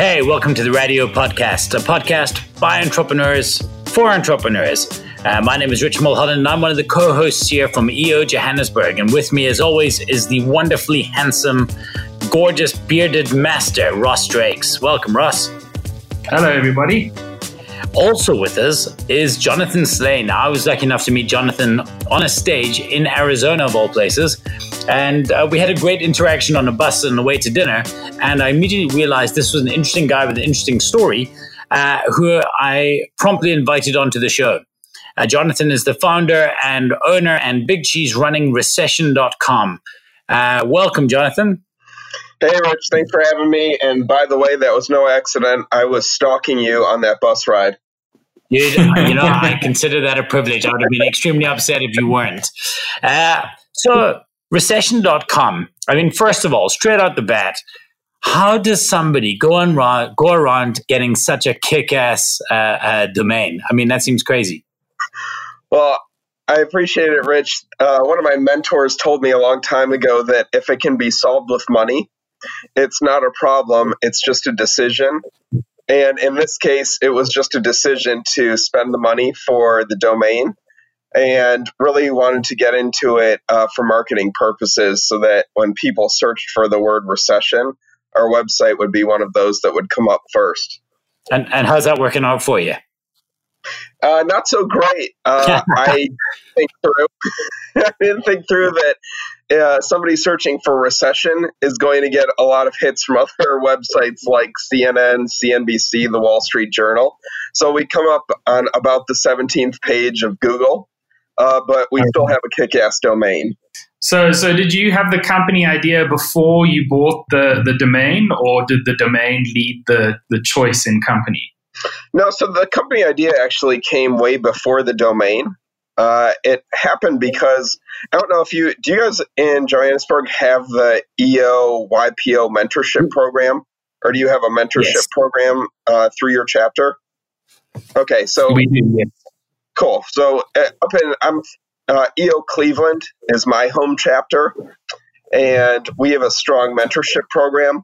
Hey, welcome to the Radio Podcast, a podcast by entrepreneurs for entrepreneurs. Uh, my name is Rich Mulholland, and I'm one of the co hosts here from EO Johannesburg. And with me, as always, is the wonderfully handsome, gorgeous, bearded master, Ross Drakes. Welcome, Ross. Hello, everybody. Also with us is Jonathan Slain. I was lucky enough to meet Jonathan on a stage in Arizona, of all places. And uh, we had a great interaction on a bus on the way to dinner. And I immediately realized this was an interesting guy with an interesting story uh, who I promptly invited onto the show. Uh, Jonathan is the founder and owner and big cheese running recession.com. Uh, welcome, Jonathan. Hey, Rich, thanks for having me. And by the way, that was no accident. I was stalking you on that bus ride. You, you know, I consider that a privilege. I would have been extremely upset if you weren't. Uh, so, recession.com. I mean, first of all, straight out the bat, how does somebody go, on, go around getting such a kick ass uh, uh, domain? I mean, that seems crazy. Well, I appreciate it, Rich. Uh, one of my mentors told me a long time ago that if it can be solved with money, it's not a problem, it's just a decision. And in this case, it was just a decision to spend the money for the domain and really wanted to get into it uh, for marketing purposes so that when people searched for the word recession, our website would be one of those that would come up first. And, and how's that working out for you? Uh, not so great. Uh, I think through. I didn't think through that uh, somebody searching for recession is going to get a lot of hits from other websites like CNN, CNBC, The Wall Street Journal. So we come up on about the 17th page of Google, uh, but we still have a kick-ass domain. So, so did you have the company idea before you bought the, the domain, or did the domain lead the, the choice in company? No, so the company idea actually came way before the domain. Uh, it happened because I don't know if you do. You guys in Johannesburg have the EO YPO mentorship program, or do you have a mentorship yes. program uh, through your chapter? Okay, so we do. Yes. Cool. So uh, up in I'm uh, EO Cleveland is my home chapter, and we have a strong mentorship program.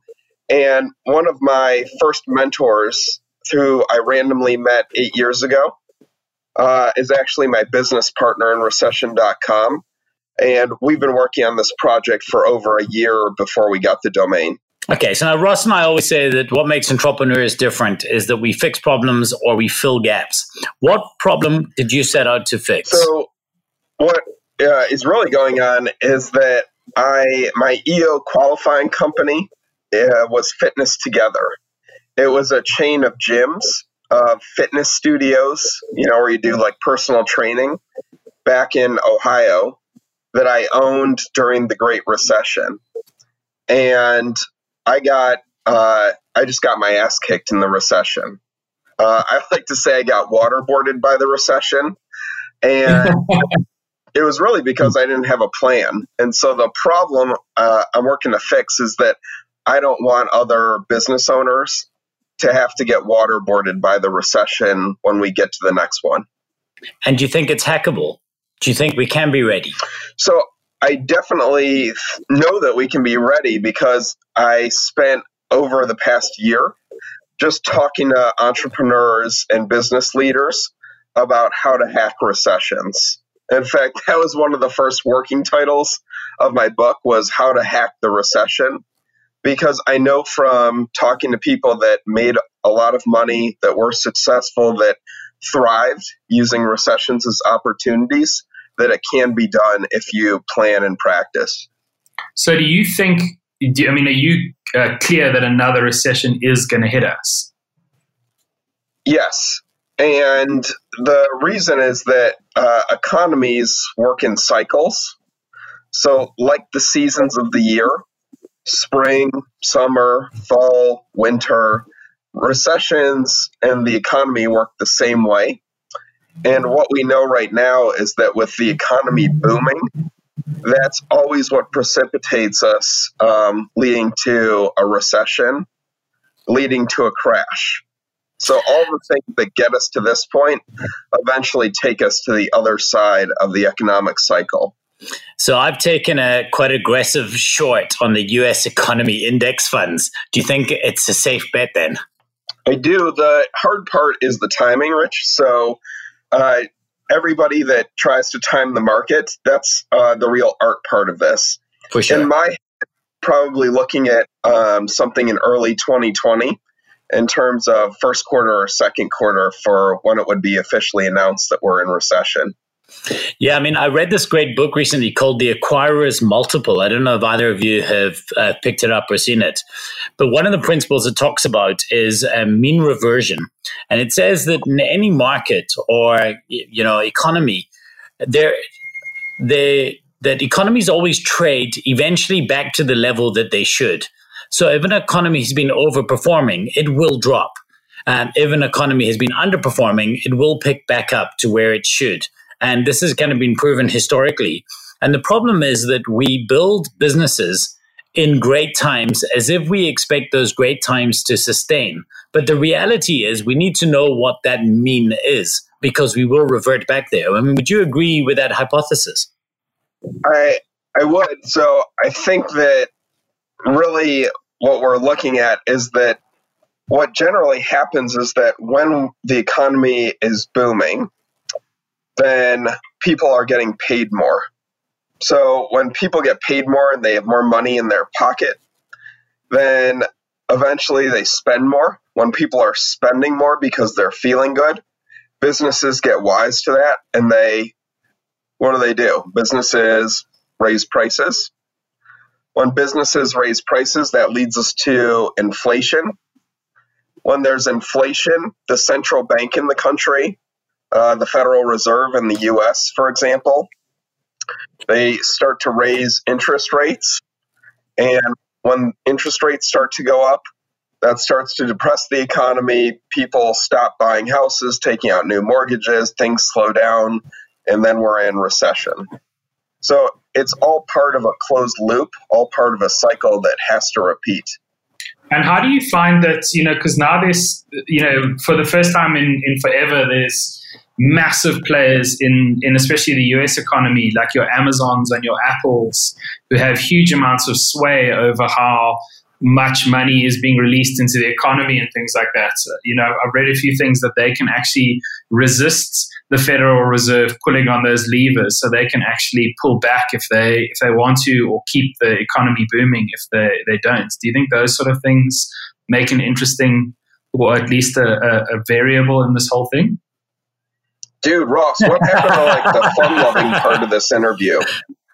And one of my first mentors, who I randomly met eight years ago, uh, is actually my business partner in recession.com. And we've been working on this project for over a year before we got the domain. Okay, so now Ross and I always say that what makes entrepreneurs different is that we fix problems or we fill gaps. What problem did you set out to fix? So, what uh, is really going on is that I my EO qualifying company uh, was Fitness Together. It was a chain of gyms uh, fitness studios, you know, where you do like personal training back in Ohio that I owned during the Great Recession. And I got, uh, I just got my ass kicked in the recession. Uh, I like to say I got waterboarded by the recession. And it was really because I didn't have a plan. And so the problem uh, I'm working to fix is that I don't want other business owners to have to get waterboarded by the recession when we get to the next one. And do you think it's hackable? Do you think we can be ready? So I definitely know that we can be ready because I spent over the past year just talking to entrepreneurs and business leaders about how to hack recessions. In fact, that was one of the first working titles of my book was how to hack the recession because I know from talking to people that made a lot of money, that were successful, that thrived using recessions as opportunities, that it can be done if you plan and practice. So, do you think? I mean, are you uh, clear that another recession is going to hit us? Yes. And the reason is that uh, economies work in cycles. So, like the seasons of the year, spring, summer, fall, winter, recessions and the economy work the same way. And what we know right now is that with the economy booming, that's always what precipitates us, um, leading to a recession, leading to a crash. So, all the things that get us to this point eventually take us to the other side of the economic cycle. So I've taken a quite aggressive short on the US economy index funds. Do you think it's a safe bet then? I do. The hard part is the timing, Rich. So uh, everybody that tries to time the market, that's uh, the real art part of this. For sure. In my probably looking at um, something in early 2020 in terms of first quarter or second quarter for when it would be officially announced that we're in recession. Yeah, I mean, I read this great book recently called The Acquirer's Multiple. I don't know if either of you have uh, picked it up or seen it, but one of the principles it talks about is um, mean reversion, and it says that in any market or you know economy, there they that economies always trade eventually back to the level that they should. So if an economy has been overperforming, it will drop. Um, if an economy has been underperforming, it will pick back up to where it should. And this has kind of been proven historically. And the problem is that we build businesses in great times as if we expect those great times to sustain. But the reality is we need to know what that mean is because we will revert back there. I mean, would you agree with that hypothesis? I I would. So I think that really what we're looking at is that what generally happens is that when the economy is booming, then people are getting paid more. So when people get paid more and they have more money in their pocket, then eventually they spend more. When people are spending more because they're feeling good, businesses get wise to that and they what do they do? Businesses raise prices. When businesses raise prices, that leads us to inflation. When there's inflation, the central bank in the country uh, the Federal Reserve in the US, for example, they start to raise interest rates. And when interest rates start to go up, that starts to depress the economy. People stop buying houses, taking out new mortgages, things slow down, and then we're in recession. So it's all part of a closed loop, all part of a cycle that has to repeat. And how do you find that, you know, because now there's, you know, for the first time in, in forever, there's massive players in, in especially the US economy, like your Amazons and your Apples, who have huge amounts of sway over how much money is being released into the economy and things like that. So, you know, I've read a few things that they can actually resist the Federal Reserve pulling on those levers, so they can actually pull back if they if they want to, or keep the economy booming if they they don't. Do you think those sort of things make an interesting, or at least a, a, a variable in this whole thing? Dude, Ross, what happened to like the fun loving part of this interview?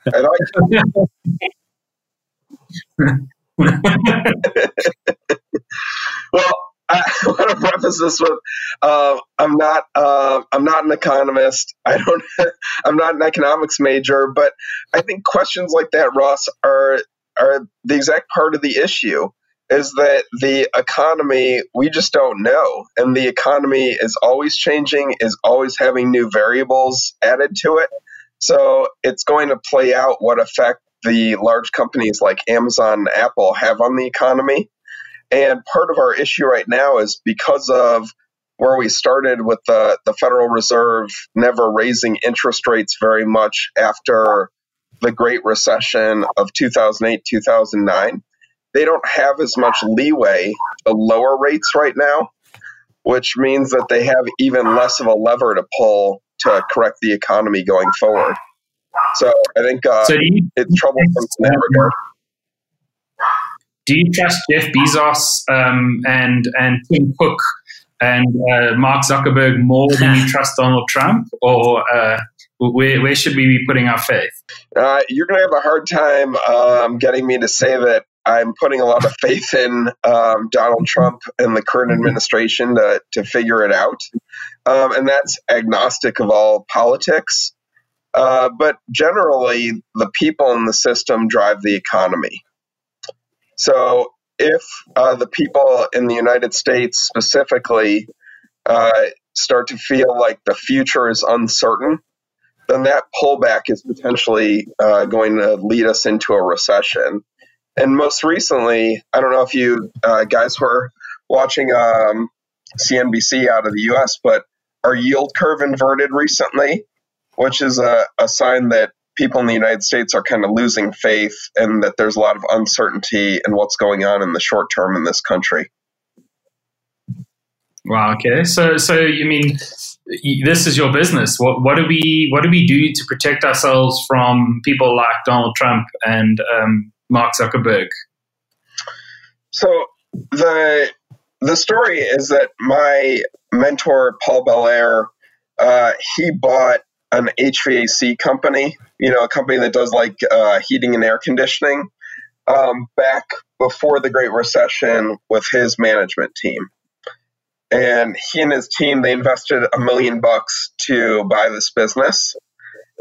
And I, well, I want to preface this with uh, I'm not uh, I'm not an economist. I don't I'm not an economics major, but I think questions like that, Ross, are are the exact part of the issue is that the economy we just don't know. And the economy is always changing is always having new variables added to it. So it's going to play out what effect the large companies like amazon and apple have on the economy. And part of our issue right now is because of where we started with the, the federal reserve never raising interest rates very much after the great recession of 2008 2009 they don't have as much leeway to lower rates right now, which means that they have even less of a lever to pull to correct the economy going forward. So I think uh, so you, it's troublesome in that regard. Do you trust Jeff Bezos um, and and Tim Cook and uh, Mark Zuckerberg more than you trust Donald Trump, or uh, where, where should we be putting our faith? Uh, you're going to have a hard time um, getting me to say that I'm putting a lot of faith in um, Donald Trump and the current administration to, to figure it out. Um, and that's agnostic of all politics. Uh, but generally, the people in the system drive the economy. So if uh, the people in the United States specifically uh, start to feel like the future is uncertain, then that pullback is potentially uh, going to lead us into a recession. And most recently, I don't know if you uh, guys were watching um, CNBC out of the US, but our yield curve inverted recently, which is a, a sign that people in the United States are kind of losing faith and that there's a lot of uncertainty in what's going on in the short term in this country. Wow. Okay. So, so you mean this is your business? What, what do we what do we do to protect ourselves from people like Donald Trump and um, Mark Zuckerberg? So the the story is that my mentor Paul Belair, uh, he bought an HVAC company, you know, a company that does like uh, heating and air conditioning, um, back before the Great Recession with his management team. And he and his team they invested a million bucks to buy this business,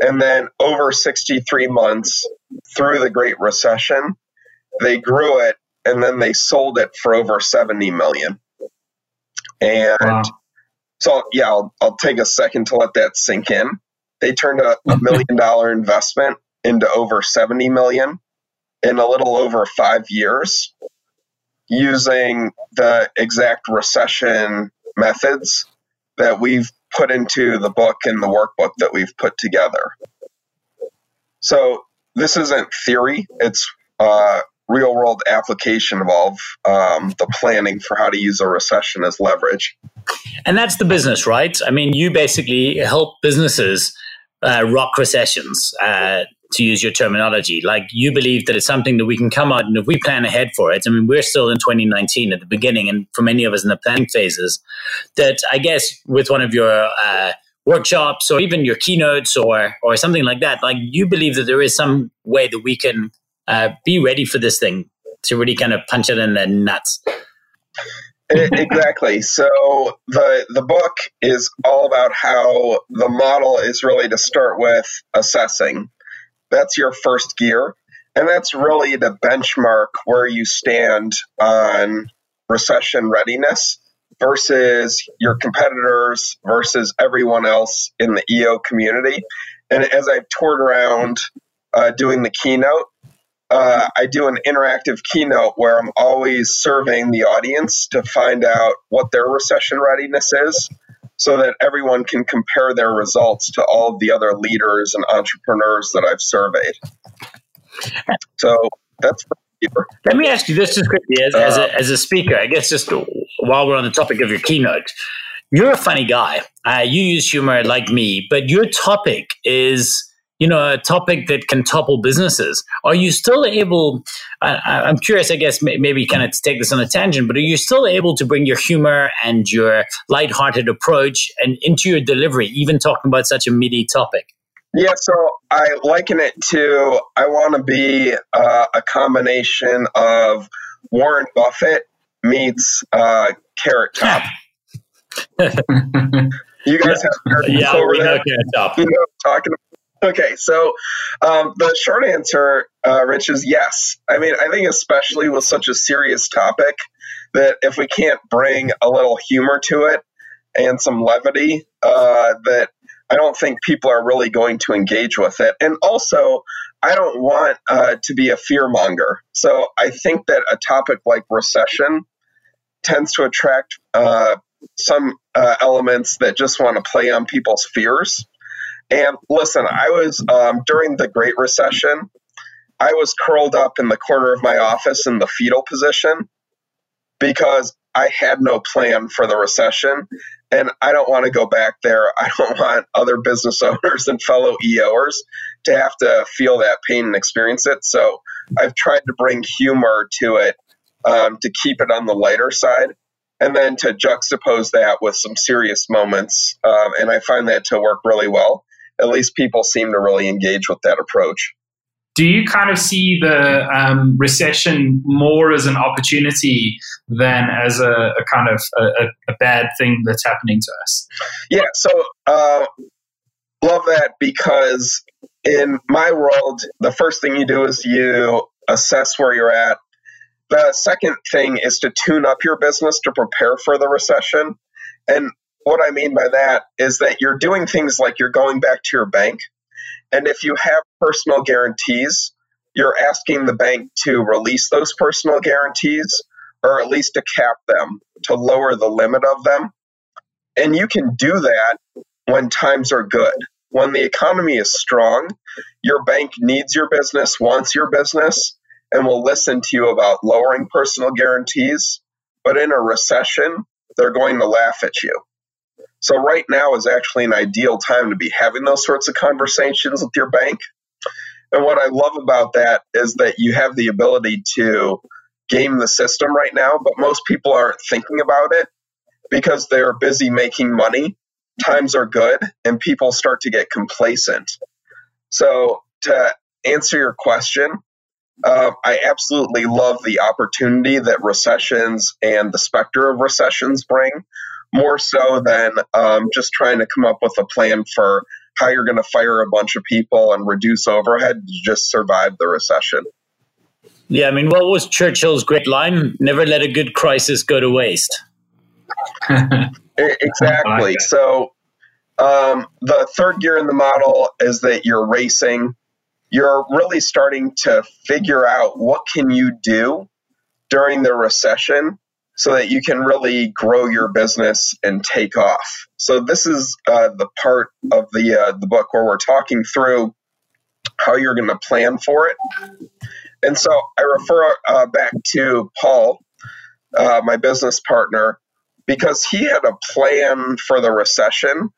and then over 63 months through the Great Recession, they grew it and then they sold it for over 70 million. And wow. so, yeah, I'll, I'll take a second to let that sink in. They turned a, a mm-hmm. million dollar investment into over 70 million in a little over five years using the exact recession methods that we've put into the book and the workbook that we've put together. So this isn't theory, it's uh, real world application of all um, the planning for how to use a recession as leverage. And that's the business, right? I mean, you basically help businesses uh, rock recessions, uh, to use your terminology. Like you believe that it's something that we can come out and if we plan ahead for it, I mean, we're still in 2019 at the beginning, and for many of us in the planning phases, that I guess with one of your uh, workshops or even your keynotes or or something like that, like you believe that there is some way that we can uh, be ready for this thing to really kind of punch it in the nuts. exactly. So the the book is all about how the model is really to start with assessing. That's your first gear, and that's really the benchmark where you stand on recession readiness versus your competitors versus everyone else in the EO community. And as I've toured around uh, doing the keynote, uh, I do an interactive keynote where I'm always surveying the audience to find out what their recession readiness is so that everyone can compare their results to all of the other leaders and entrepreneurs that I've surveyed. So that's let me ask you this just quickly as, uh, as, a, uh, as a speaker, I guess just while we're on the topic of your keynote, you're a funny guy. Uh, you use humor like me, but your topic is you know, a topic that can topple businesses. Are you still able? I, am curious, I guess, maybe kind of to take this on a tangent, but are you still able to bring your humor and your lighthearted approach and into your delivery, even talking about such a meaty topic? Yeah, so I liken it to I want to be uh, a combination of Warren Buffett meets uh, Carrot Top. you guys have Carrot yeah, over there. Carrot Top. You know talking about Okay, so um, the short answer, uh, Rich, is yes. I mean, I think especially with such a serious topic, that if we can't bring a little humor to it and some levity, uh, that I don't think people are really going to engage with it. And also, I don't want uh, to be a fear monger. So I think that a topic like recession tends to attract uh, some uh, elements that just want to play on people's fears. And listen, I was um, during the Great Recession, I was curled up in the corner of my office in the fetal position because I had no plan for the recession. And I don't want to go back there. I don't want other business owners and fellow EOers to have to feel that pain and experience it. So I've tried to bring humor to it um, to keep it on the lighter side and then to juxtapose that with some serious moments. Um, and I find that to work really well at least people seem to really engage with that approach. Do you kind of see the um, recession more as an opportunity than as a, a kind of a, a, bad thing that's happening to us? Yeah, so uh, love that because in my world, the first thing you do is you assess where you're at. The second thing is to tune up your business to prepare for the recession. And what I mean by that is that you're doing things like you're going back to your bank, and if you have personal guarantees, you're asking the bank to release those personal guarantees or at least to cap them, to lower the limit of them. And you can do that when times are good. when the economy is strong, your bank needs your business, wants your business, and will listen to you about lowering personal guarantees. But in a recession, they're going to laugh at you. So, right now is actually an ideal time to be having those sorts of conversations with your bank. And what I love about that is that you have the ability to game the system right now, but most people aren't thinking about it because they're busy making money. Times are good and people start to get complacent. So, to answer your question, uh, I absolutely love the opportunity that recessions and the specter of recessions bring, more so than um, just trying to come up with a plan for how you're going to fire a bunch of people and reduce overhead to just survive the recession. Yeah, I mean, what was Churchill's great line? Never let a good crisis go to waste. exactly. So, um, the third gear in the model is that you're racing you're really starting to figure out what can you do during the recession so that you can really grow your business and take off. So this is uh, the part of the uh, the book where we're talking through how you're going to plan for it. And so I refer uh, back to Paul, uh, my business partner, because he had a plan for the recession.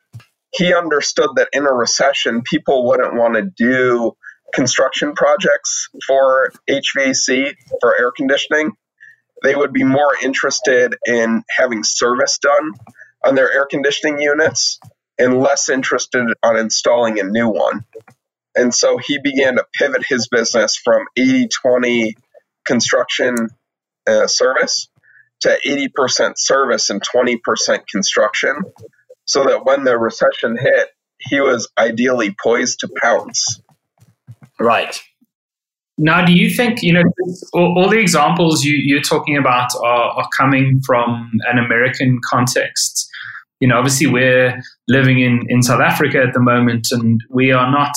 He understood that in a recession, people wouldn't want to do construction projects for HVAC, for air conditioning. They would be more interested in having service done on their air conditioning units and less interested on installing a new one. And so he began to pivot his business from 80 20 construction uh, service to 80% service and 20% construction so that when the recession hit, he was ideally poised to pounce. Right. Now, do you think, you know, all, all the examples you, are talking about are, are coming from an American context? You know, obviously we're living in, in South Africa at the moment and we are not,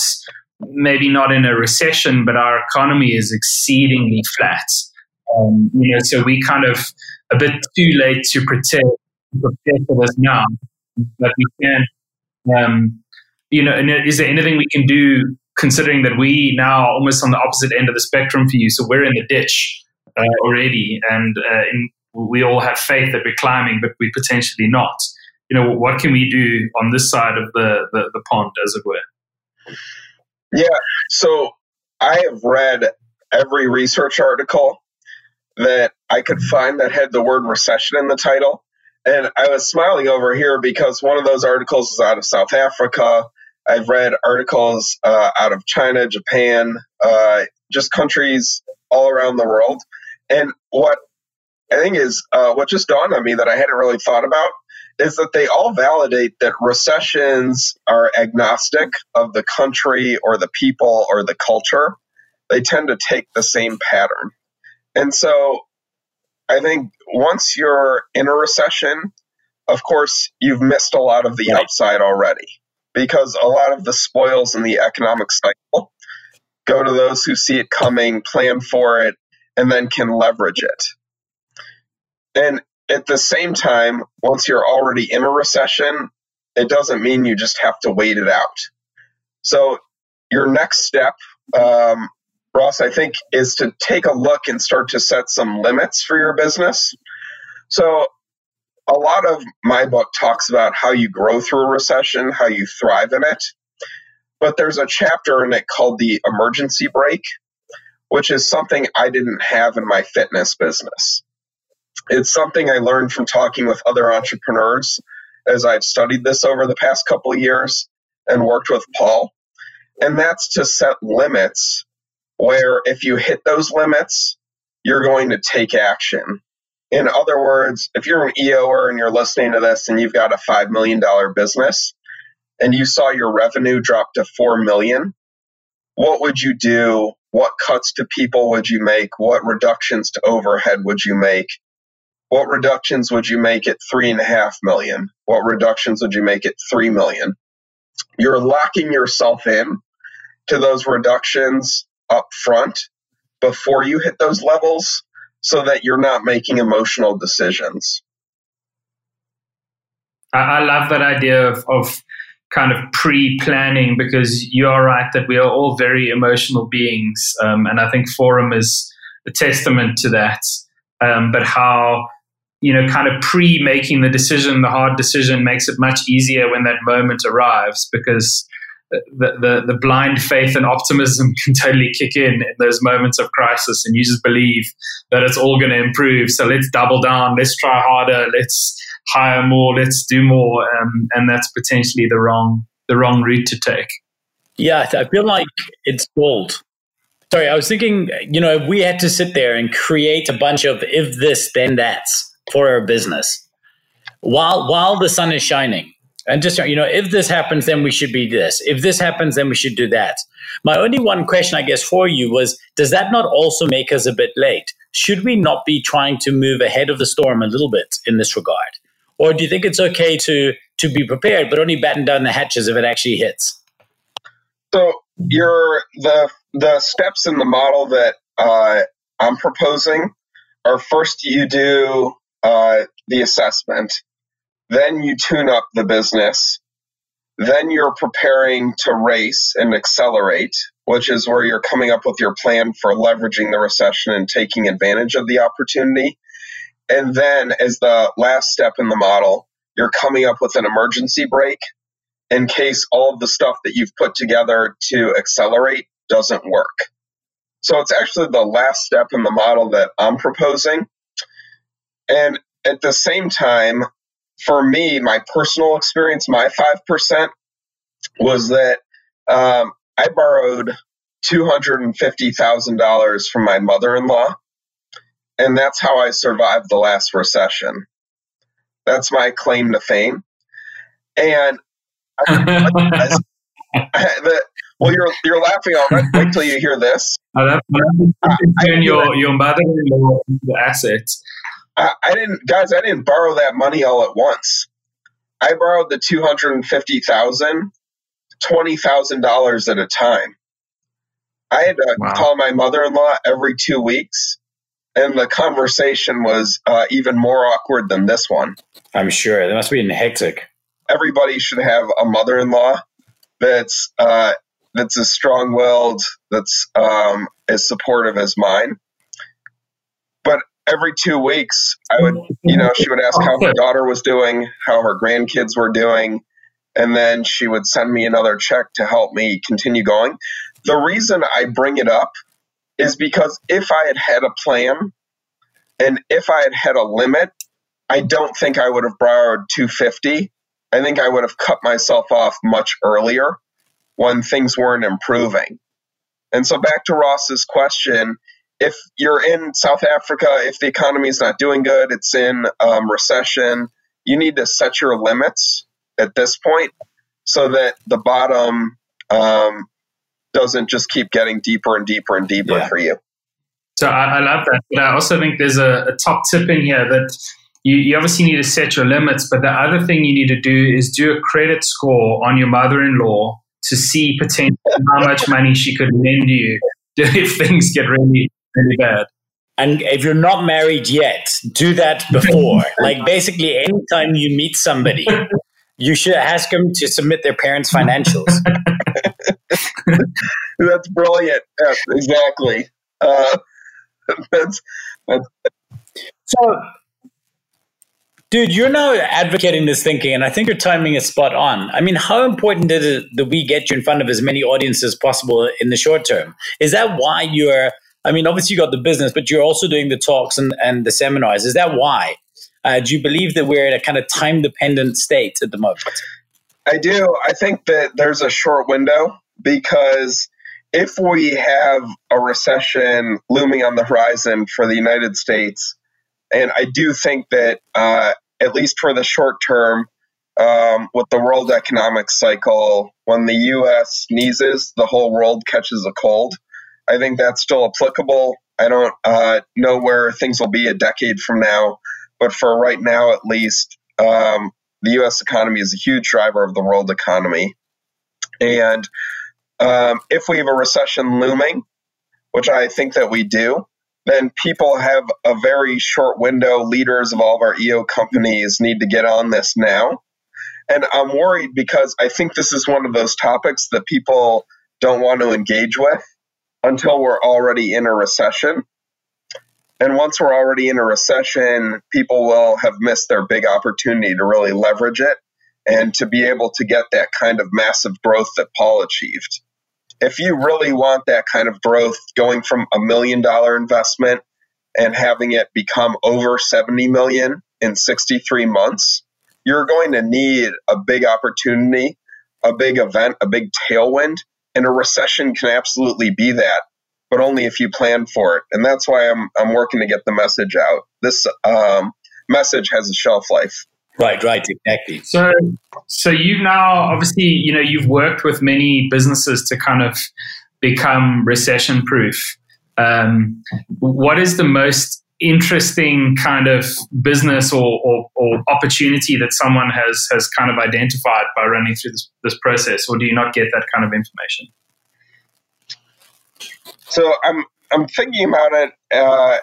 maybe not in a recession, but our economy is exceedingly flat. Um, you know, so we kind of a bit too late to prepare, prepare for this now, but we can, um, you know, and is there anything we can do considering that we now are almost on the opposite end of the spectrum for you. So we're in the ditch uh, already, and uh, in, we all have faith that we're climbing, but we potentially not. You know, what can we do on this side of the, the, the pond, as it were? Yeah. So I have read every research article that I could find that had the word recession in the title. And I was smiling over here because one of those articles is out of South Africa. I've read articles uh, out of China, Japan, uh, just countries all around the world. And what I think is uh, what just dawned on me that I hadn't really thought about is that they all validate that recessions are agnostic of the country or the people or the culture. They tend to take the same pattern. And so I think once you're in a recession, of course, you've missed a lot of the upside already because a lot of the spoils in the economic cycle go to those who see it coming, plan for it, and then can leverage it. And at the same time, once you're already in a recession, it doesn't mean you just have to wait it out. So, your next step, um, Ross, I think, is to take a look and start to set some limits for your business. So, a lot of my book talks about how you grow through a recession, how you thrive in it. But there's a chapter in it called the emergency brake, which is something I didn't have in my fitness business. It's something I learned from talking with other entrepreneurs as I've studied this over the past couple of years and worked with Paul. And that's to set limits where if you hit those limits, you're going to take action in other words, if you're an EOer and you're listening to this and you've got a $5 million business and you saw your revenue drop to 4 million, what would you do? What cuts to people would you make? What reductions to overhead would you make? What reductions would you make at three and a half million? What reductions would you make at three million? You're locking yourself in to those reductions up front before you hit those levels so that you're not making emotional decisions. I, love that idea of, of kind of pre-planning because you are right that we are all very emotional beings, um, and I think Forum is a testament to that. Um, but how you know, kind of pre-making the decision, the hard decision, makes it much easier when that moment arrives because the, the, the blind faith and optimism can totally kick in in those moments of crisis, and you just believe that it's all going to improve. So let's double down, let's try harder, let's hire more, let's do more, um, and that's potentially the wrong the wrong route to take. Yeah, I feel like it's gold. Sorry, I was thinking, you know, if we had to sit there and create a bunch of if this then that's for our business while while the sun is shining and just you know if this happens then we should be this. If this happens then we should do that. My only one question i guess for you was does that not also make us a bit late? Should we not be trying to move ahead of the storm a little bit in this regard? Or do you think it's okay to to be prepared but only batten down the hatches if it actually hits? So your the the steps in the model that uh, i'm proposing are first you do uh, the assessment, then you tune up the business, then you're preparing to race and accelerate, which is where you're coming up with your plan for leveraging the recession and taking advantage of the opportunity. And then, as the last step in the model, you're coming up with an emergency brake in case all of the stuff that you've put together to accelerate doesn't work. So it's actually the last step in the model that I'm proposing. And at the same time, for me, my personal experience, my 5% was that um, I borrowed $250,000 from my mother in law. And that's how I survived the last recession. That's my claim to fame. And I, the, well, you're you're laughing already. Wait till you hear this. Uh, your your mother-in-law assets. I, I didn't, guys. I didn't borrow that money all at once. I borrowed the two hundred and fifty thousand, twenty thousand dollars at a time. I had to wow. call my mother-in-law every two weeks, and the conversation was uh, even more awkward than this one. I'm sure that must be in hectic. Everybody should have a mother-in-law that's uh, that's as strong-willed, that's um, as supportive as mine every two weeks, I would, you know, she would ask how her daughter was doing, how her grandkids were doing, and then she would send me another check to help me continue going. The reason I bring it up is because if I had had a plan and if I had had a limit, I don't think I would have borrowed 250. I think I would have cut myself off much earlier when things weren't improving. And so back to Ross's question, if you're in South Africa, if the economy is not doing good, it's in um, recession, you need to set your limits at this point so that the bottom um, doesn't just keep getting deeper and deeper and deeper yeah. for you. So I, I, love that. But I also think there's a, a top tip in here that you, you, obviously need to set your limits, but the other thing you need to do is do a credit score on your mother in law to see potentially how much money she could lend you if things get really really bad. And if you're not married yet, do that before. like basically, anytime you meet somebody, you should ask them to submit their parents' financials. that's brilliant. Yes, exactly. Uh, that's, that's so Dude, you're now advocating this thinking, and I think your timing is spot on. I mean, how important is it that we get you in front of as many audiences as possible in the short term? Is that why you're I mean, obviously you got the business, but you're also doing the talks and, and the seminars. Is that why? Uh, do you believe that we're in a kind of time dependent state at the moment? I do. I think that there's a short window because if we have a recession looming on the horizon for the United States, and I do think that uh, at least for the short term, um, with the world economic cycle, when the U.S. sneezes, the whole world catches a cold. I think that's still applicable. I don't uh, know where things will be a decade from now, but for right now, at least, um, the U.S. economy is a huge driver of the world economy. And um, if we have a recession looming, which I think that we do, then people have a very short window. Leaders of all of our EO companies need to get on this now. And I'm worried because I think this is one of those topics that people don't want to engage with until we're already in a recession. And once we're already in a recession, people will have missed their big opportunity to really leverage it and to be able to get that kind of massive growth that Paul achieved. If you really want that kind of growth, going from a million dollar investment and having it become over 70 million in 63 months, you're going to need a big opportunity, a big event, a big tailwind, and a recession can absolutely be that but only if you plan for it. And that's why I'm I'm working to get the message out. This um, message has a shelf life. Right, right, exactly. So, so you've now obviously, you know, you've worked with many businesses to kind of become recession proof. Um, what is the most interesting kind of business or, or, or, opportunity that someone has has kind of identified by running through this, this process, or do you not get that kind of information? So I'm I'm thinking about it uh,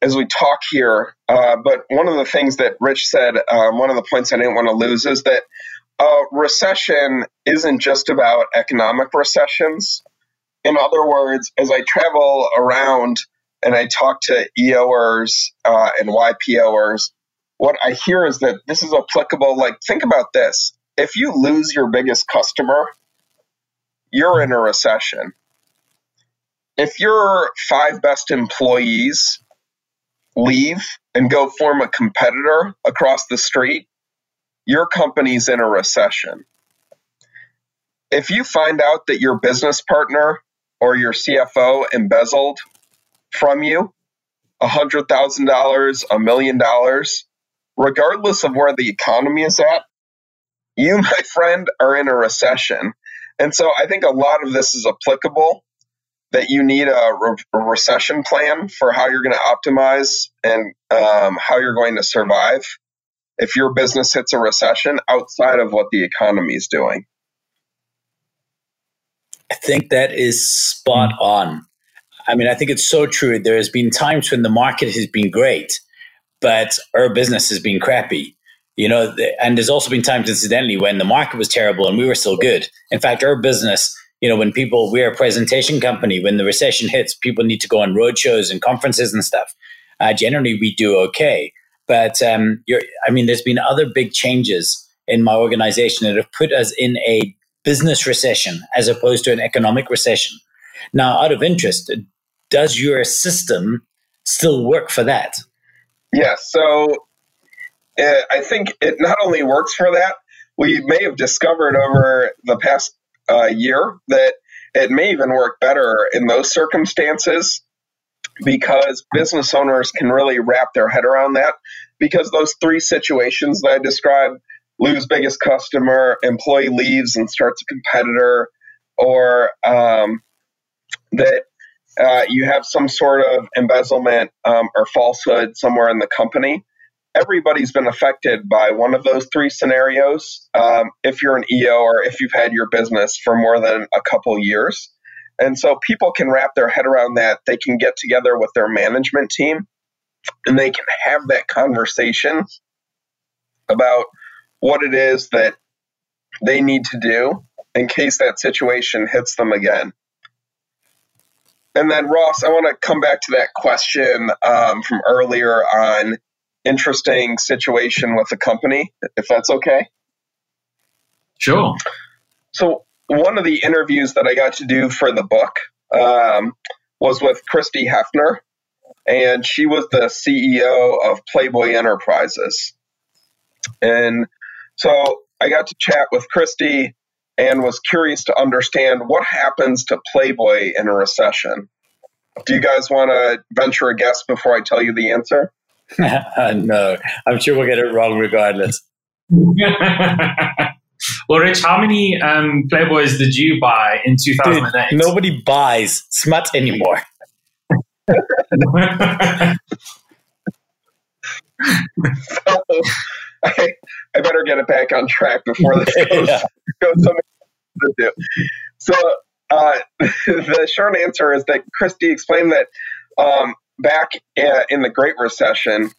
as we talk here. Uh, but one of the things that Rich said, um, one of the points I didn't want to lose, is that uh, recession isn't just about economic recessions. In other words, as I travel around and I talk to EOers uh, and YPOers, what I hear is that this is applicable. Like, think about this: if you lose your biggest customer, you're in a recession if your five best employees leave and go form a competitor across the street, your company's in a recession. If you find out that your business partner or your CFO embezzled from you a $100,000, a million dollars, regardless of where the economy is at, you, my friend, are in a recession. And so I think a lot of this is applicable that you need a, re- a recession plan for how you're going to optimize and um, how you're going to survive if your business hits a recession outside of what the economy is doing. I think that is spot on. I mean, I think it's so true. There has been times when the market has been great, but our business has been crappy. You know, and there's also been times, incidentally, when the market was terrible and we were still good. In fact, our business you know, when people, we're a presentation company, when the recession hits, people need to go on road shows and conferences and stuff. Uh, generally, we do okay. But um, I mean, there's been other big changes in my organization that have put us in a business recession as opposed to an economic recession. Now, out of interest, does your system still work for that? Yeah. So uh, I think it not only works for that, we may have discovered over the past uh, year that it may even work better in those circumstances because business owners can really wrap their head around that because those three situations that I described lose biggest customer, employee leaves and starts a competitor, or um, that uh, you have some sort of embezzlement um, or falsehood somewhere in the company everybody's been affected by one of those three scenarios um, if you're an EO or if you've had your business for more than a couple years. And so people can wrap their head around that. They can get together with their management team and they can have that conversation about what it is that they need to do in case that situation hits them again. And then, Ross, I want to come back to that question um, from earlier on interesting situation with the company, if that's okay. Sure. So, one of the interviews that I got to do for the book um, was with Christie Hefner, and she was the CEO of Playboy Enterprises. And so I got to chat with Christie and was curious to understand what happens to Playboy in a recession. Do you guys want to venture a guess before I tell you the answer? no, I'm sure we'll get it wrong regardless. well, Rich, how many um, Playboys did you buy in 2008? Dude, nobody buys smut anymore. so, I, I, better get it back on track before this goes, yeah. goes to do. So, uh, the short answer is that Christie explained that um, back in the Great Recession,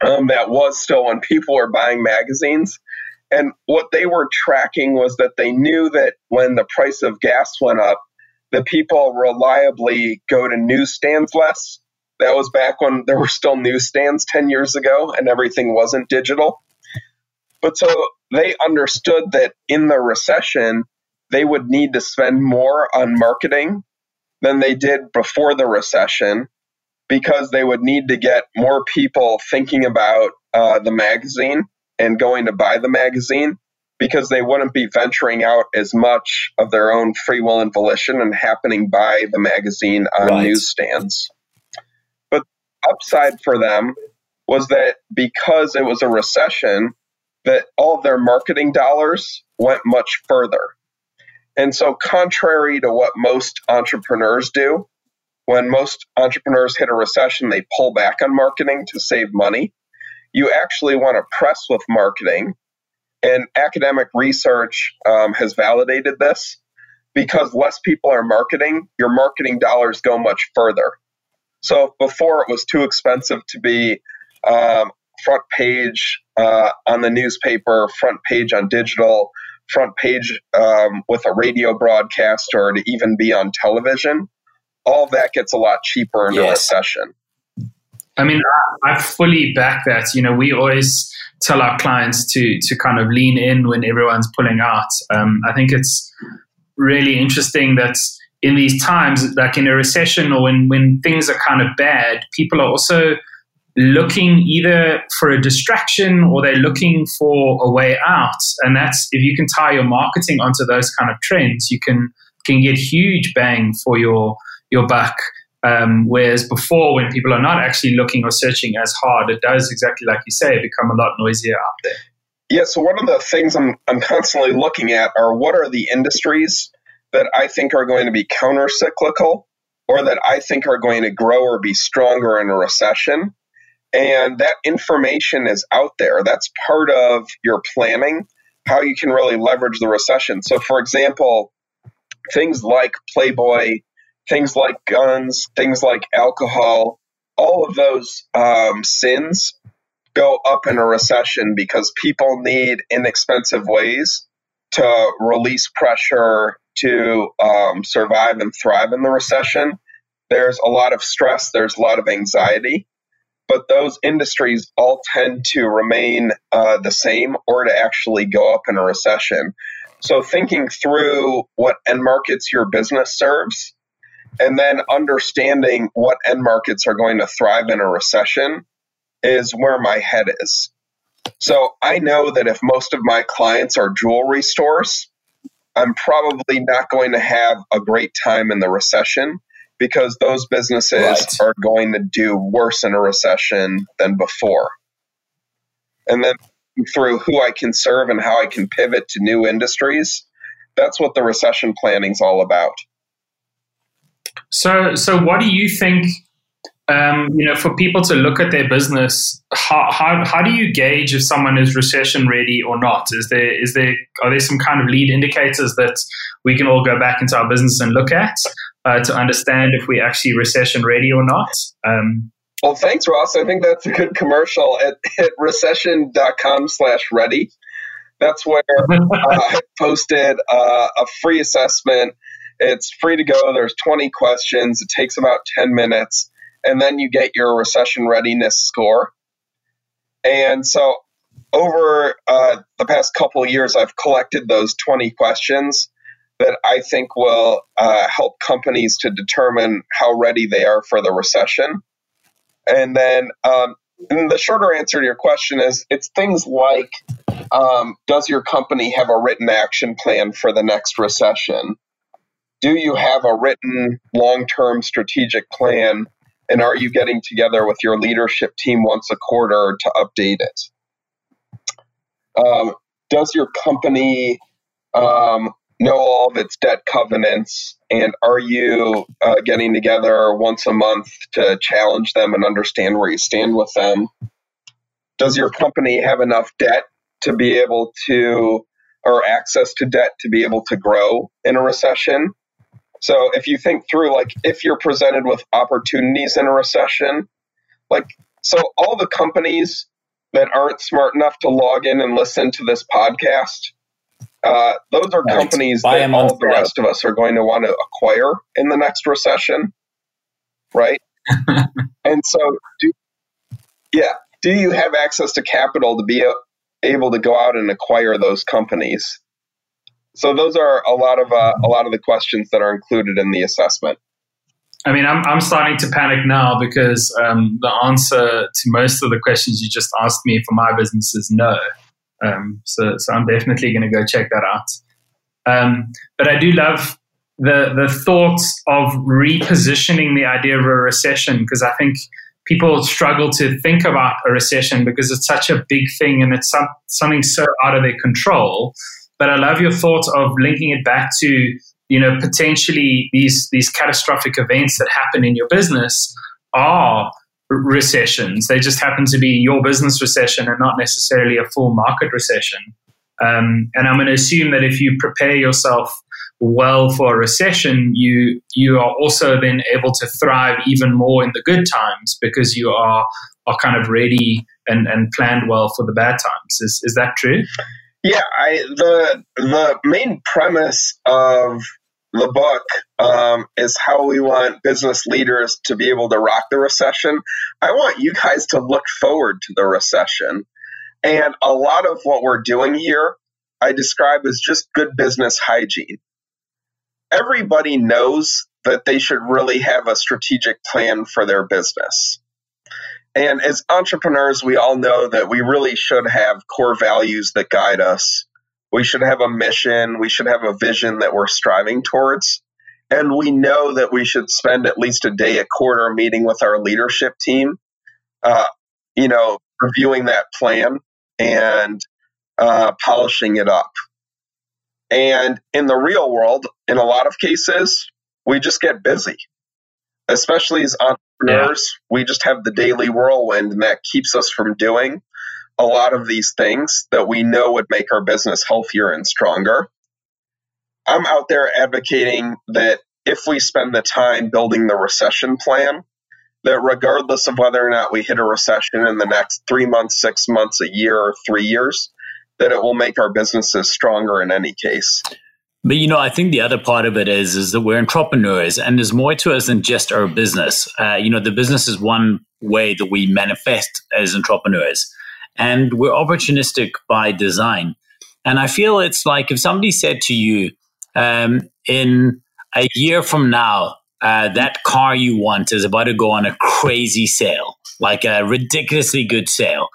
um, that was still when people were buying magazines. And what they were tracking was that they knew that when the price of gas went up, the people reliably go to newsstands less. That was back when there were still newsstands 10 years ago and everything wasn't digital. But so they understood that in the recession, they would need to spend more on marketing than they did before the recession because they would need to get more people thinking about uh, the magazine and going to buy the magazine because they wouldn't be venturing out as much of their own free will and volition and happening by the magazine on right. newsstands. But upside for them was that because it was a recession, that all of their marketing dollars went much further. And so, contrary to what most entrepreneurs do, when most entrepreneurs hit a recession, they pull back on marketing to save money. You actually want to press with marketing. And academic research um, has validated this because less people are marketing, your marketing dollars go much further. So before it was too expensive to be um, front page uh, on the newspaper, front page on digital, front page um, with a radio broadcast, or to even be on television, all that gets a lot cheaper in yes. a recession. I mean, I, I fully back that. You know, we always tell our clients to to kind of lean in when everyone's pulling out. Um, I think it's really interesting that in these times, like in a recession or when when things are kind of bad, people are also looking either for a distraction or they're looking for a way out. And that's if you can tie your marketing onto those kind of trends, you can can get huge bang for your your buck. Um, whereas before, when people are not actually looking or searching as hard, it does exactly like you say, become a lot noisier out there. Yeah. So one of the things I'm I'm constantly looking at are what are the industries that I think are going to be counter cyclical or that I think are going to grow or be stronger in a recession and that information is out there. That's part of your planning, how you can really leverage the recession. So, for example, things like Playboy, things like guns, things like alcohol, all of those um, sins go up in a recession because people need inexpensive ways to release pressure to um, survive and thrive in the recession. There's a lot of stress, there's a lot of anxiety but those industries all tend to remain uh, the same or to actually go up in a recession. So, thinking through what end markets your business serves and then understanding what end markets are going to thrive in a recession is where my head is. So, I know that if most of my clients are jewelry stores, I'm probably not going to have a great time in the recession because those businesses right. are going to do worse in a recession than before. And then through who I can serve and how I can pivot to new industries, that's what the recession planning is all about. So, so what do you think? Um, you know, for people to look at their business, how, how, how do you gauge if someone is recession ready or not? Is there is there are there some kind of lead indicators that we can all go back into our business and look at? uh, to understand if we're actually recession ready or not. Um, well, thanks, Ross. I think that's a good commercial at, at recession.com slash ready. That's where uh, I posted uh, a free assessment. It's free to go. There's 20 questions. It takes about 10 minutes. And then you get your recession readiness score. And so over uh, the past couple years, I've collected those 20 questions that I think will uh, help companies to determine how ready they are for the recession. And then um, and the shorter answer to your question is it's things like um, Does your company have a written action plan for the next recession? Do you have a written long term strategic plan? And are you getting together with your leadership team once a quarter to update it? Um, does your company um, know all of its debt covenants? And are you uh, getting together once a month to challenge them and understand where you stand with them? Does your company have enough debt to be able to, or access to debt to be able to grow in a recession? So if you think through, like, if you're presented with opportunities in a recession, like, so all the companies that aren't smart enough to log in and listen to this podcast, uh, those are right. companies Buy that all the rest of us are going to want to acquire in the next recession, right? and so, do, yeah, do you have access to capital to be able to go out and acquire those companies? So those are a lot of uh, a lot of the questions that are included in the assessment. I mean, I'm, I'm starting to panic now because um, the answer to most of the questions you just asked me for my business is no. Um, so, so I'm definitely going to go check that out. Um, but I do love the the thoughts of repositioning the idea of a recession because I think people struggle to think about a recession because it's such a big thing and it's some, something so out of their control. But I love your thoughts of linking it back to you know potentially these these catastrophic events that happen in your business are recessions. They just happen to be your business recession and not necessarily a full market recession. Um, and I'm going to assume that if you prepare yourself well for a recession, you you are also then able to thrive even more in the good times because you are are kind of ready and, and planned well for the bad times. Is is that true? Yeah, I the the main premise of the book um, is how we want business leaders to be able to rock the recession. I want you guys to look forward to the recession. And a lot of what we're doing here, I describe as just good business hygiene. Everybody knows that they should really have a strategic plan for their business. And as entrepreneurs, we all know that we really should have core values that guide us. We should have a mission. We should have a vision that we're striving towards. And we know that we should spend at least a day a quarter meeting with our leadership team, uh, you know, reviewing that plan and uh, polishing it up. And in the real world, in a lot of cases, we just get busy, especially as entrepreneurs. Yeah. We just have the daily whirlwind, and that keeps us from doing a lot of these things that we know would make our business healthier and stronger. I'm out there advocating that if we spend the time building the recession plan, that regardless of whether or not we hit a recession in the next three months, six months, a year, or three years, that it will make our businesses stronger in any case. But you know, I think the other part of it is is that we're entrepreneurs, and there's more to us than just our business. Uh, you know, the business is one way that we manifest as entrepreneurs and we're opportunistic by design. And I feel it's like if somebody said to you, um, in a year from now, uh, that car you want is about to go on a crazy sale, like a ridiculously good sale.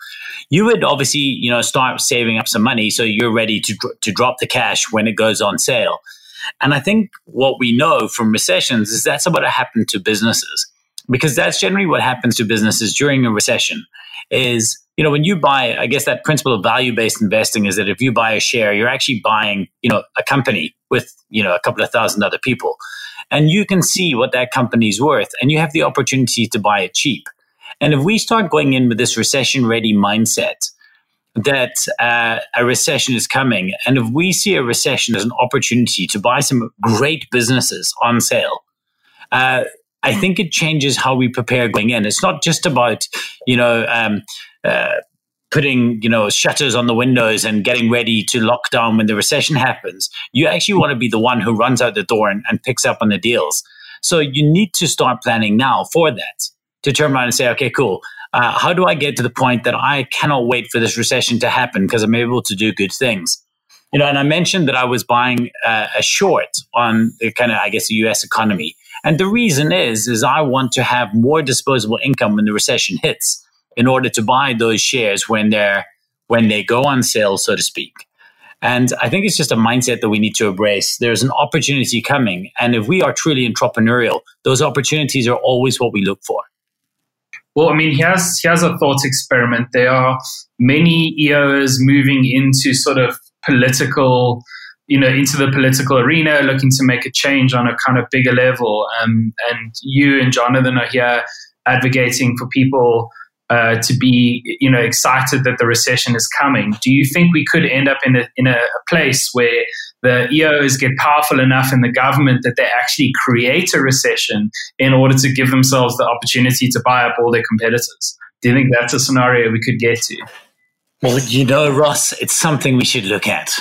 You would obviously, you know, start saving up some money so you're ready to to drop the cash when it goes on sale. And I think what we know from recessions is that's what happened to businesses because that's generally what happens to businesses during a recession. Is you know, when you buy, I guess that principle of value based investing is that if you buy a share, you're actually buying, you know, a company with, you know, a couple of thousand other people. And you can see what that company's worth and you have the opportunity to buy it cheap. And if we start going in with this recession ready mindset, that uh, a recession is coming, and if we see a recession as an opportunity to buy some great businesses on sale, uh, I think it changes how we prepare going in. It's not just about, you know, um, uh, putting you know shutters on the windows and getting ready to lock down when the recession happens. You actually want to be the one who runs out the door and, and picks up on the deals. So you need to start planning now for that to turn around and say okay cool uh, how do i get to the point that i cannot wait for this recession to happen because i'm able to do good things you know and i mentioned that i was buying uh, a short on the kind of i guess the us economy and the reason is is i want to have more disposable income when the recession hits in order to buy those shares when they're when they go on sale, so to speak. And I think it's just a mindset that we need to embrace. There's an opportunity coming. And if we are truly entrepreneurial, those opportunities are always what we look for. Well, I mean, here's, here's a thought experiment. There are many EOs moving into sort of political, you know, into the political arena, looking to make a change on a kind of bigger level. Um, and you and Jonathan are here advocating for people uh, to be you know excited that the recession is coming. Do you think we could end up in a in a place where the EOs get powerful enough in the government that they actually create a recession in order to give themselves the opportunity to buy up all their competitors? Do you think that's a scenario we could get to? Well, you know, Ross, it's something we should look at.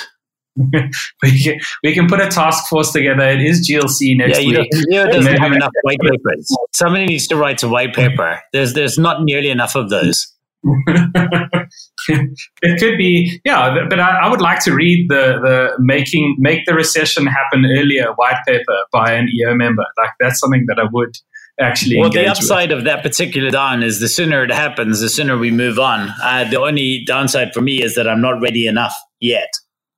We, can, we can put a task force together. It is GLC next yeah, you week. Know, doesn't have enough white papers. Somebody needs to write a white paper. There's there's not nearly enough of those. it could be, yeah, but I, I, would like to read the, the making make the recession happen earlier white paper by an EO member. Like that's something that I would actually. Well, the upside with. of that particular down is the sooner it happens, the sooner we move on. Uh, the only downside for me is that I'm not ready enough yet.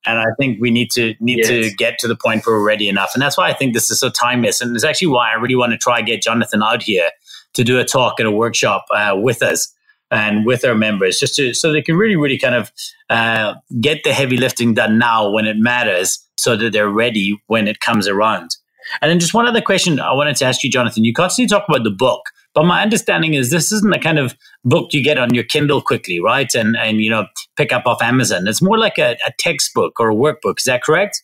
And I think we need to need yes. to get to the point where we're ready enough. And that's why I think this is so timeless. And it's actually why I really want to try get Jonathan out here to do a talk at a workshop uh, with us and with our members, just to so they can really, really kind of uh, get the heavy lifting done now when it matters, so that they're ready when it comes around. And then just one other question I wanted to ask you, Jonathan. You constantly talk about the book, but my understanding is this isn't the kind of book you get on your Kindle quickly, right? And and you know pick up off Amazon. It's more like a, a textbook or a workbook. Is that correct?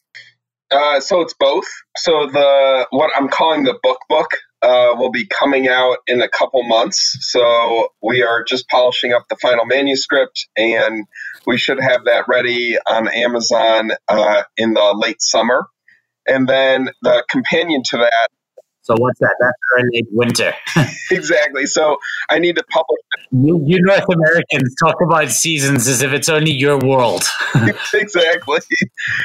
Uh, so it's both. So the what I'm calling the book book uh, will be coming out in a couple months. So we are just polishing up the final manuscript, and we should have that ready on Amazon uh, in the late summer. And then the companion to that. So what's that? That's early winter. exactly. So I need to publish. You, you, North Americans talk about seasons as if it's only your world. exactly.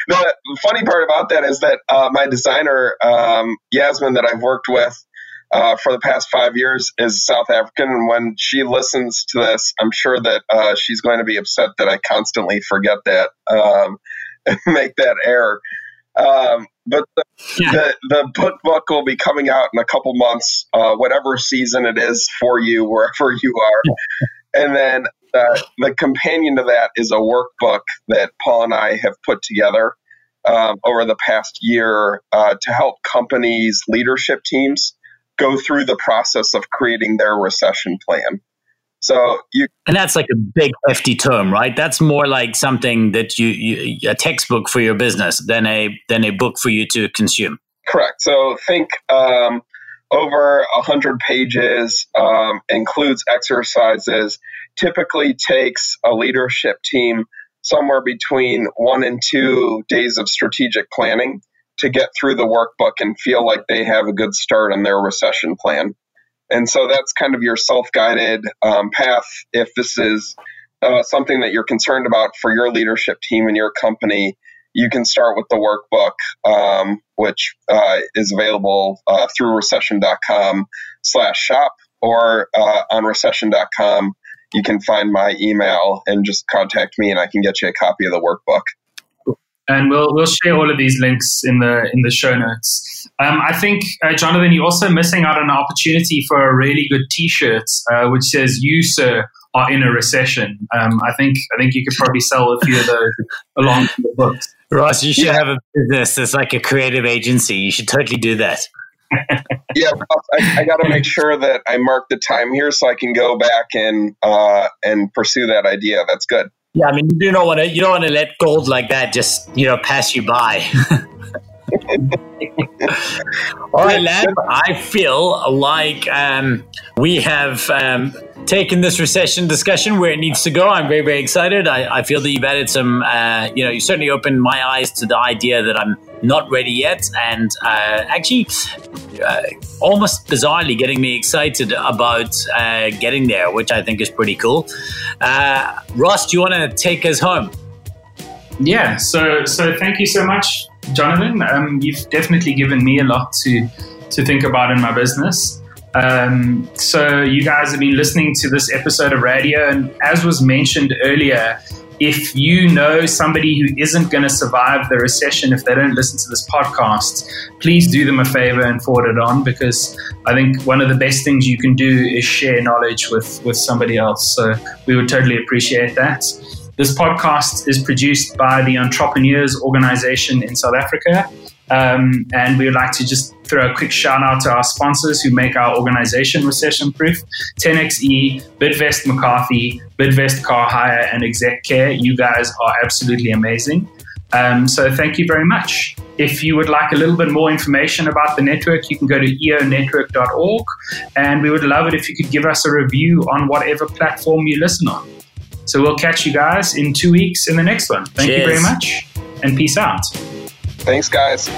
The funny part about that is that uh, my designer um, Yasmin, that I've worked with uh, for the past five years, is South African, and when she listens to this, I'm sure that uh, she's going to be upset that I constantly forget that um, and make that error. Um, but the, yeah. the, the, book book will be coming out in a couple months, uh, whatever season it is for you, wherever you are. and then uh, the companion to that is a workbook that Paul and I have put together um, over the past year uh, to help companies' leadership teams go through the process of creating their recession plan. So you and that's like a big hefty term, right? That's more like something that you, you a textbook for your business than a than a book for you to consume. Correct. So think um, over a hundred pages, um, includes exercises. Typically takes a leadership team somewhere between one and two days of strategic planning to get through the workbook and feel like they have a good start on their recession plan. And so that's kind of your self guided um, path. If this is uh, something that you're concerned about for your leadership team and your company, you can start with the workbook, um, which uh, is available uh, through recession.com slash shop or uh, on recession.com. You can find my email and just contact me and I can get you a copy of the workbook and we'll we'll share all of these links in the in the show notes. Um, I think uh, Jonathan, you're also missing out on an opportunity for a really good T-shirt, uh, which says "You, sir, are in a recession." Um, I think I think you could probably sell a few of those along with the books. Ross, you should yeah. have a business that's like a creative agency. You should totally do that. yeah, I, I got to make sure that I mark the time here so I can go back and uh, and pursue that idea. That's good. Yeah, I mean, you don't want to you don't want to let gold like that just you know pass you by. All right, lad. I feel like um, we have um, taken this recession discussion where it needs to go. I'm very, very excited. I, I feel that you've added some, uh, you know, you certainly opened my eyes to the idea that I'm not ready yet, and uh, actually, uh, almost bizarrely getting me excited about uh, getting there, which I think is pretty cool. Uh, Ross, do you want to take us home? Yeah. So, so thank you so much Jonathan. Um, you've definitely given me a lot to to think about in my business. Um, so you guys have been listening to this episode of radio, and as was mentioned earlier, if you know somebody who isn't going to survive the recession if they don't listen to this podcast, please do them a favor and forward it on because I think one of the best things you can do is share knowledge with with somebody else. So we would totally appreciate that. This podcast is produced by the Entrepreneurs Organization in South Africa. Um, and we would like to just throw a quick shout out to our sponsors who make our organization recession proof 10xe, Bidvest McCarthy, Bidvest Car Hire, and Exec Care. You guys are absolutely amazing. Um, so thank you very much. If you would like a little bit more information about the network, you can go to eonetwork.org. And we would love it if you could give us a review on whatever platform you listen on. So we'll catch you guys in two weeks in the next one. Thank you very much and peace out. Thanks, guys.